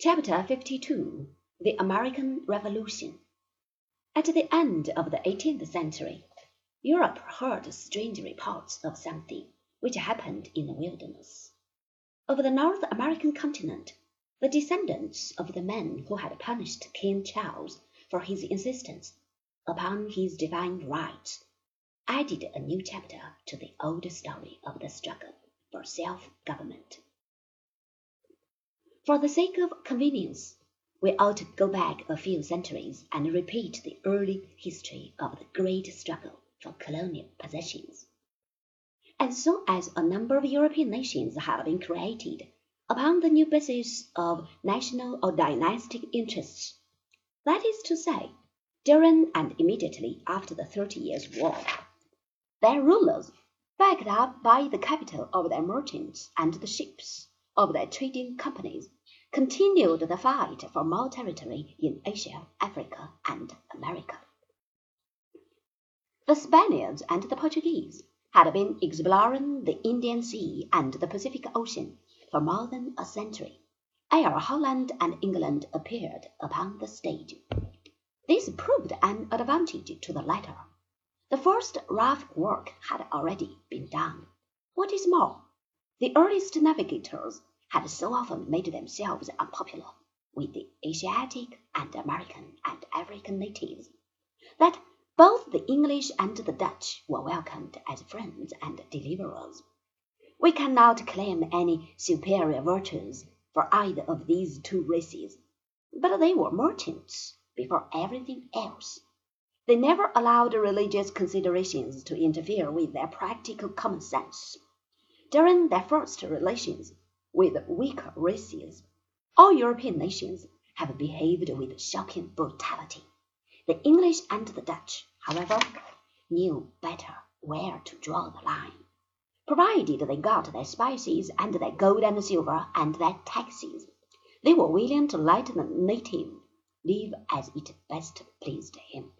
Chapter 52 The American Revolution At the end of the eighteenth century, Europe heard strange reports of something which happened in the wilderness. Of the North American continent, the descendants of the men who had punished King Charles for his insistence upon his divine rights added a new chapter to the old story of the struggle for self government. For the sake of convenience, we ought to go back a few centuries and repeat the early history of the great struggle for colonial possessions. As soon as a number of European nations had been created upon the new basis of national or dynastic interests, that is to say, during and immediately after the Thirty Years' War, their rulers, backed up by the capital of their merchants and the ships of their trading companies, continued the fight for more territory in Asia, Africa, and America. The Spaniards and the Portuguese had been exploring the Indian Sea and the Pacific Ocean for more than a century ere Holland and England appeared upon the stage. This proved an advantage to the latter. The first rough work had already been done. What is more, the earliest navigators had so often made themselves unpopular with the Asiatic and American and African natives that both the English and the Dutch were welcomed as friends and deliverers. We cannot claim any superior virtues for either of these two races, but they were merchants before everything else. They never allowed religious considerations to interfere with their practical common sense. During their first relations with weaker races, all European nations have behaved with shocking brutality. The English and the Dutch, however, knew better where to draw the line. Provided they got their spices and their gold and silver and their taxes, they were willing to let the native live as it best pleased him.